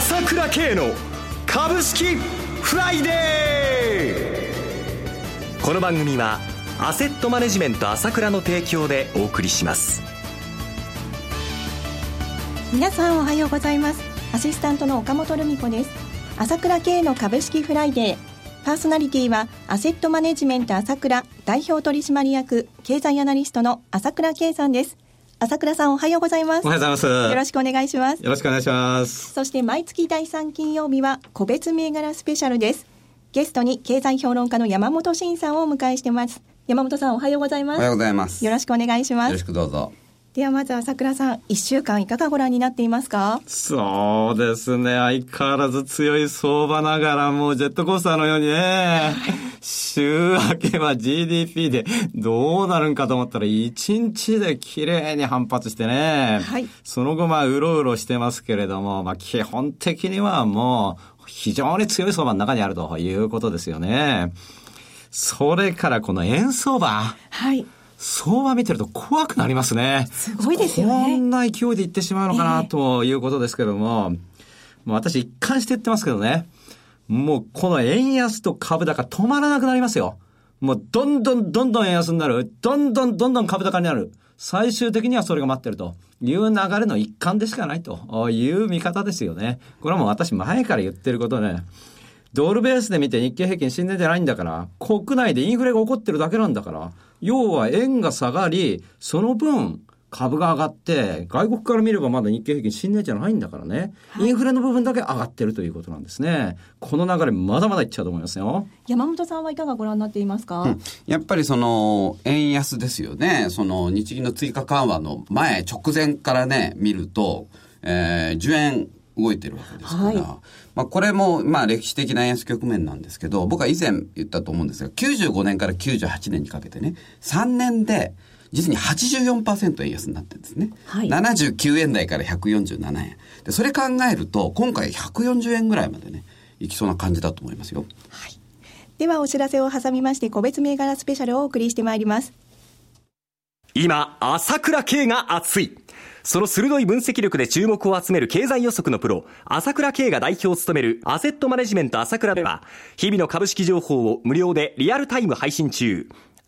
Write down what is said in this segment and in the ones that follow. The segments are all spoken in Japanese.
朝倉慶の株式フライデー。この番組はアセットマネジメント朝倉の提供でお送りします。皆さんおはようございます。アシスタントの岡本留美子です。朝倉慶の株式フライデー。パーソナリティはアセットマネジメント朝倉代表取締役経済アナリストの朝倉慶さんです。朝倉さんおはようございます。おはようございます。よろしくお願いします。よろしくお願いします。そして毎月第3金曜日は個別銘柄スペシャルです。ゲストに経済評論家の山本慎さんをお迎えしてます。山本さんおはようございます。おはようございます。よろしくお願いします。よろしくどうぞ。ではまず朝倉さん、一週間いかがご覧になっていますか？そうですね。相変わらず強い相場ながら、もうジェットコースターのようにね、週明けは GDP でどうなるんかと思ったら、1日で綺麗に反発してね、はい、その後まあ、うろうろしてますけれども、まあ、基本的にはもう、非常に強い相場の中にあるということですよね。それからこの円相場。はい。相場見てると怖くなりますね。すごいですよね。こんな勢いでいってしまうのかな、ということですけども、もう私一貫して言ってますけどね、もうこの円安と株高止まらなくなりますよ。もうどんどんどんどん円安になる。どんどんどんどん株高になる。最終的にはそれが待ってるという流れの一環でしかないという見方ですよね。これはもう私前から言ってることね。ドルベースで見て日経平均死んでんじゃないんだから、国内でインフレが起こってるだけなんだから、要は円が下がり、その分、株が上がって、外国から見ればまだ日経平均新年じゃないんだからね、はい、インフレの部分だけ上がってるということなんですね。この流れまだまだいっちゃうと思いますよ。山本さんはいかがご覧になっていますか、うん、やっぱりその、円安ですよね。その日銀の追加緩和の前、直前からね、見ると、えー、10円動いてるわけですから、はい、まあ、これも、まあ、歴史的な円安局面なんですけど、僕は以前言ったと思うんですが、95年から98年にかけてね、3年で、実に84%円安になってるんですね。はい、79円台から147円。で、それ考えると、今回140円ぐらいまでね、いきそうな感じだと思いますよ。はい。では、お知らせを挟みまして、個別銘柄スペシャルをお送りしてまいります。今、朝倉慶が熱い。その鋭い分析力で注目を集める経済予測のプロ、朝倉慶が代表を務めるアセットマネジメント朝倉では、日々の株式情報を無料でリアルタイム配信中。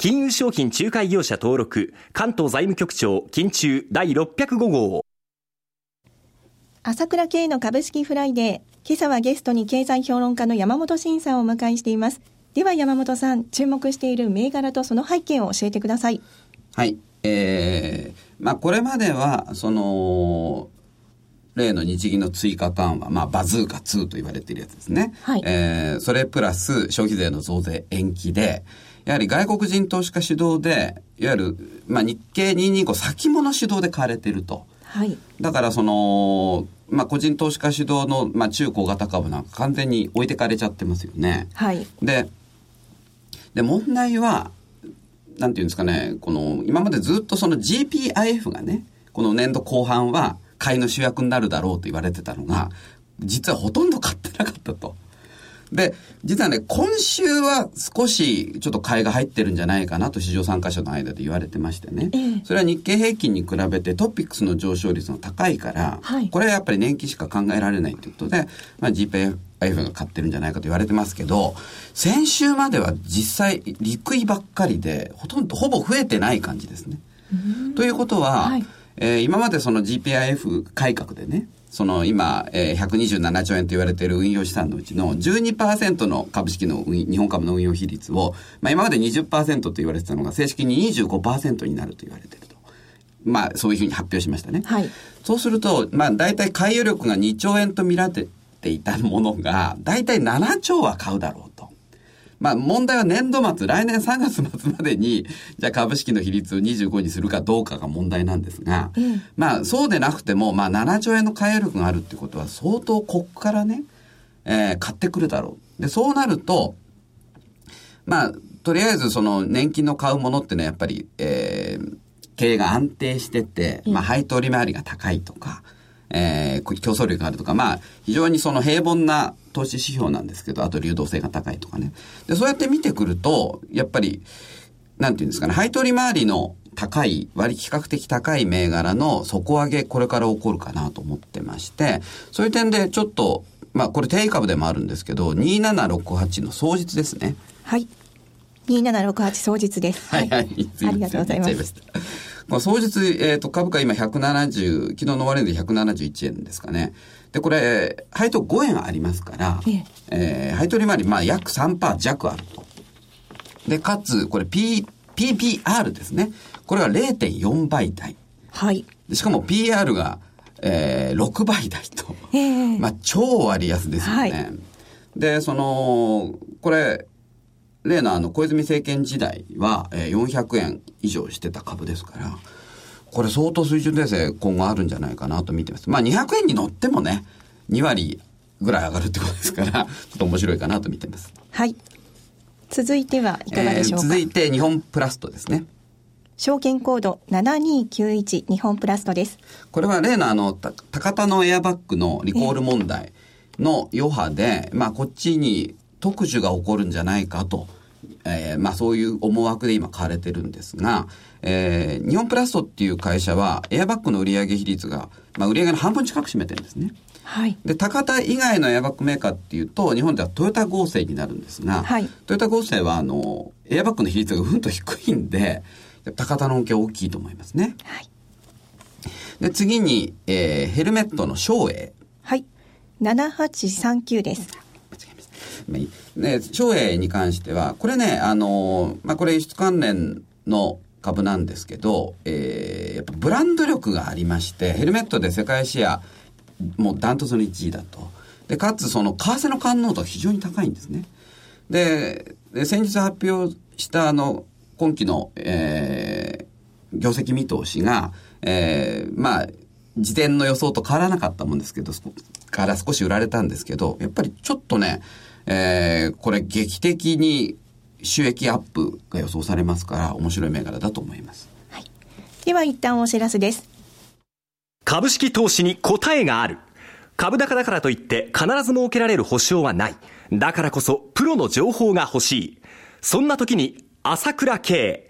金融商品仲介業者登録、関東財務局長、金中第605号。朝倉慶の株式フライデー。今朝はゲストに経済評論家の山本慎さんをお迎えしています。では山本さん、注目している銘柄とその背景を教えてください。はい。えー、まあこれまでは、その、例の日銀の追加緩和、まあ、バズーカ2と言われているやつですね。はい。えー、それプラス消費税の増税延期で、やはり外国人投資家主導で、いわゆる、まあ、日経225先物主導で買われていると。はい。だからその、まあ、個人投資家主導の、まあ、中小型株なんか完全に置いてかれちゃってますよね。はい。で、で、問題は、なんていうんですかね、この、今までずっとその GPIF がね、この年度後半は買いの主役になるだろうと言われてたのが、実はほとんど買ってなかったと。で、実はね、今週は少しちょっと買いが入ってるんじゃないかなと市場参加者の間で言われてましてね。それは日経平均に比べてトピックスの上昇率の高いから、はい、これはやっぱり年金しか考えられないということで、まあ、GPIF が買ってるんじゃないかと言われてますけど、先週までは実際、利食いばっかりで、ほとんど、ほぼ増えてない感じですね。ということは、はい、えー、今までその GPIF 改革でね、その今、えー、127兆円と言われている運用資産のうちの12%の株式の日本株の運用比率を、まあ今まで20%と言われてたのが正式に25%になると言われていると。まあそういうふうに発表しましたね。はい。そうすると、まあ大体買い余力が2兆円と見られていたものが、大体7兆は買うだろうと。まあ問題は年度末、来年3月末までに、じゃあ株式の比率を25にするかどうかが問題なんですが、うん、まあそうでなくても、まあ7兆円の買い力があるってことは相当ここからね、えー、買ってくるだろう。で、そうなると、まあ、とりあえずその年金の買うものってね、やっぱり、えー、経営が安定してて、まあ、配当利回りが高いとか、えー、競争力があるとか、まあ、非常にその平凡な投資指標なんですけど、あと流動性が高いとかね。で、そうやって見てくると、やっぱり、なんていうんですかね、配当利回りの高い、割比較的高い銘柄の底上げ、これから起こるかなと思ってまして、そういう点でちょっと、まあこれ定位株でもあるんですけど、2768の総実ですね。はい。2768総実です。はい、はい、ありがとうございます。まあ、総実、えっ、ー、と、株価今170、昨日の終値で171円ですかね。で、これ、配当5円ありますから、えええー、配当利回り、まあ、約3%弱あると。で、かつ、これ、P、PPR ですね。これは0.4倍台。はい。しかも PR が、えー、6倍台と。えー、まあ、超割安ですよね。はい、で、その、これ、例のあの、小泉政権時代は、えー、400円以上してた株ですから、これ相当水準訂正今後あるんじゃないかなと見てます。まあ200円に乗ってもね、2割ぐらい上がるってことですから、ちょっと面白いかなと見てます。はい。続いてはいかがでしょうか、えー、続いて日本プラストですね。証券コード7291日本プラストです。これは例のあの、高田のエアバッグのリコール問題の余波で、まあこっちに特需が起こるんじゃないかと、えー、まあそういう思惑で今買われてるんですが、えー、日本プラストっていう会社はエアバッグの売上比率が、まあ売上の半分近く占めてるんですね。はい、で高田以外のエアバッグメーカーっていうと日本ではトヨタ合成になるんですが、はい、トヨタ合成はあのエアバッグの比率がうんと低いんで高田の恩恵大きいと思いますね。はい、で次に、えー、ヘルメットの照英。はい7839です。ね、照英に関しては、これね、あの、まあ、これ輸出関連の株なんですけど、えー、やっぱブランド力がありまして、ヘルメットで世界シェア、もうダントツの1位だと。で、かつその為替の感能度が非常に高いんですね。で、で先日発表したあの、今期の、えー、業績見通しが、えー、まあ、時点の予想と変わらなかったもんですけど、から少し売られたんですけど、やっぱりちょっとね、えー、これ劇的に収益アップが予想されますから、面白い銘柄だと思います。はい。では一旦お知らせです。株式投資に答えがある。株高だからといって必ず設けられる保証はない。だからこそプロの情報が欲しい。そんな時に朝倉慶。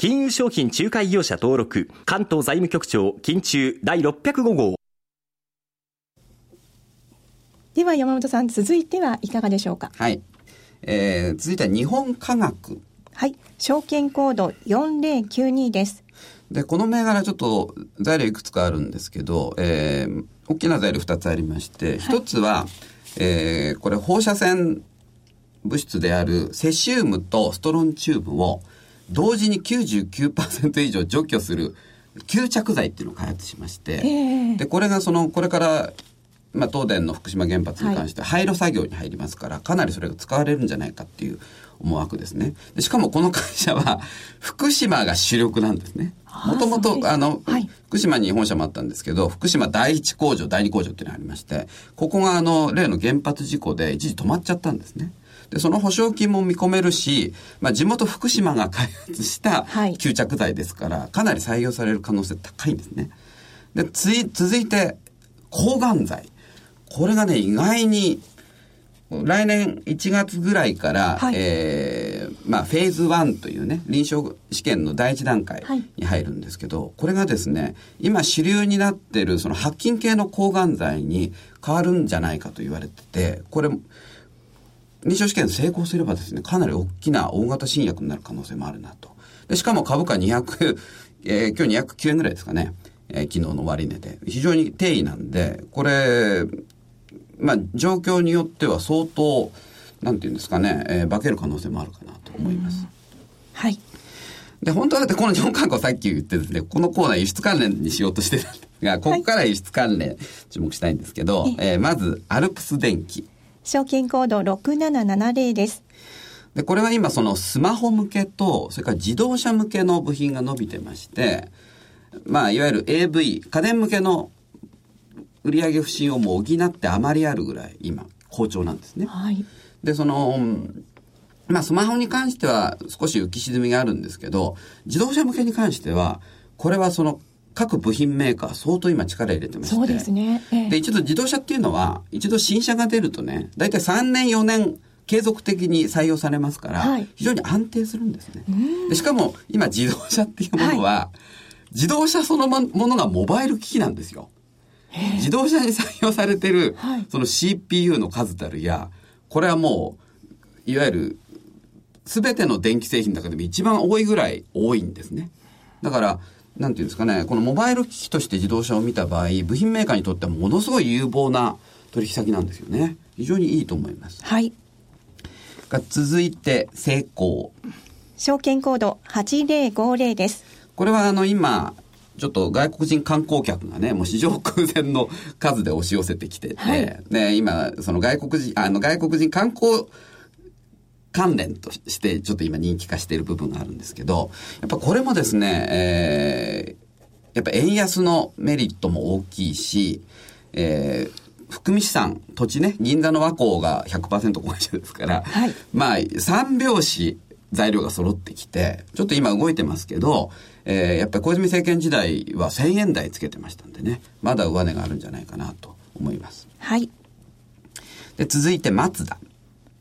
金融商品仲介業者登録、関東財務局長、金中第605号。では山本さん、続いてはいかがでしょうか？はい。えー、続いては日本科学。はい。証券コード4092です。で、この銘柄ちょっと材料いくつかあるんですけど、えー、大きな材料2つありまして、1つは、えー、これ放射線物質であるセシウムとストロンチウムを同時に99%以上除去する吸着剤っていうのを開発しまして、で、これがその、これからまあ、東電の福島原発に関して廃炉作業に入りますから、かなりそれが使われるんじゃないかっていう思惑ですね。でしかもこの会社は、福島が主力なんですね。もともと、あの、はい、福島に本社もあったんですけど、福島第一工場、第二工場っていうのがありまして、ここがあの、例の原発事故で一時止まっちゃったんですね。で、その保証金も見込めるし、まあ、地元福島が開発した吸着剤ですから、かなり採用される可能性高いんですね。で、つい、続いて、抗がん剤。これがね、意外に、来年1月ぐらいから、はい、えー、まあ、フェーズ1というね、臨床試験の第一段階に入るんですけど、はい、これがですね、今主流になってる、その白菌系の抗がん剤に変わるんじゃないかと言われてて、これ、臨床試験成功すればですね、かなり大きな大型新薬になる可能性もあるなと。でしかも株価200、えー、今日209円ぐらいですかね。えー、昨日の終値で。非常に定位なんで、これ、まあ、状況によっては相当なんていうんですかね、えー、化ける可能性もあるかなと思います。はい。で、本当はだってこの日本観光さっき言ってですね、このコーナー輸出関連にしようとしてたんですが、ここから輸出関連注目したいんですけど、はい、えー、まず、アルプス電機。証券コード6770です。で、これは今そのスマホ向けと、それから自動車向けの部品が伸びてまして、まあ、いわゆる AV、家電向けの売上不振をもう補ってあまりあるぐらい今、好調なんですね。はい。で、その、まあ、スマホに関しては少し浮き沈みがあるんですけど、自動車向けに関しては、これはその各部品メーカー相当今力入れてまして。そうですね。ええ、で、一度自動車っていうのは、一度新車が出るとね、大体3年4年継続的に採用されますから、はい、非常に安定するんですね。でしかも今自動車っていうものは、はい、自動車そのものがモバイル機器なんですよ。自動車に採用されてる、その CPU の数たるや、これはもう、いわゆるすべての電気製品の中でも一番多いぐらい多いんですね。だから、なんていうんですかね、このモバイル機器として自動車を見た場合、部品メーカーにとってはものすごい有望な取引先なんですよね。非常にいいと思います。はい。が続いて、成功。証券コード8050です。これはあの今、ちょっと外国人観光客がね、もう市場空前の数で押し寄せてきてて、はい、で、今、その外国人、あの外国人観光関連としてちょっと今人気化している部分があるんですけど、やっぱこれもですね、えー、やっぱ円安のメリットも大きいし、えー、含み資産、土地ね、銀座の和光が100%公社ですから、はい、まあ、三拍子材料が揃ってきて、ちょっと今動いてますけど、えー、やっぱり小泉政権時代は1000円台つけてましたんでね、まだ上値があるんじゃないかなと思います。はい。で、続いて、松田。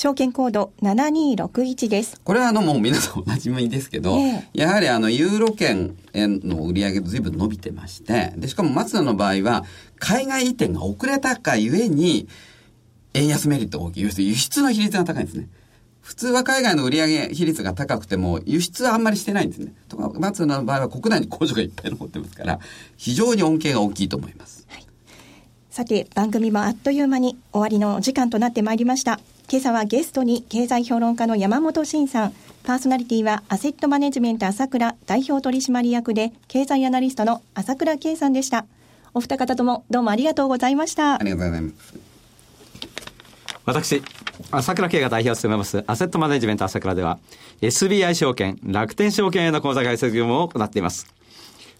証券コード7261です。これはあのもう皆さんおなじみですけど、えー、やはりあのユーロ圏の売り上げずいぶん伸びてまして、で、しかも松田の場合は海外移転が遅れたかゆえに円安メリットが大きい。要するに輸出の比率が高いんですね。普通は海外の売上比率が高くても輸出はあんまりしてないんですね。とか、松田の場合は国内に工場がいっぱい残ってますから、非常に恩恵が大きいと思います。はい、さて、番組もあっという間に終わりの時間となってまいりました。今朝はゲストに経済評論家の山本慎さん、パーソナリティはアセットマネジメント朝倉代表取締役で経済アナリストの朝倉圭さんでした。お二方ともどうもありがとうございました。ありがとうございます。私、朝倉圭が代表を務めますアセットマネジメント朝倉では SBI 証券、楽天証券への口座開設業務を行っています。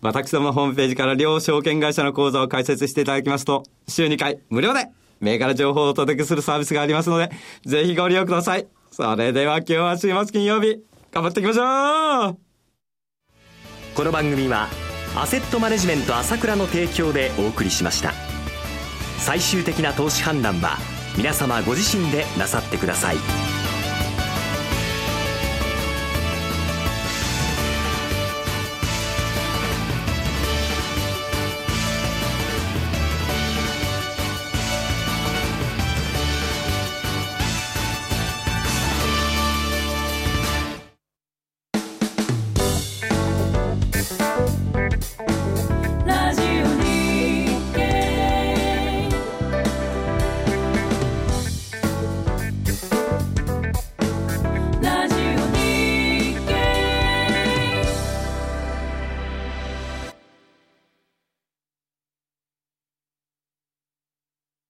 私どもホームページから両証券会社の口座を開設していただきますと、週2回無料で銘柄情報をお届けするサービスがありますので、ぜひご利用ください。それでは今日は週末金曜日、頑張っていきましょうこの番組は、アセットマネジメント朝倉の提供でお送りしました。最終的な投資判断は、皆様ご自身でなさってください。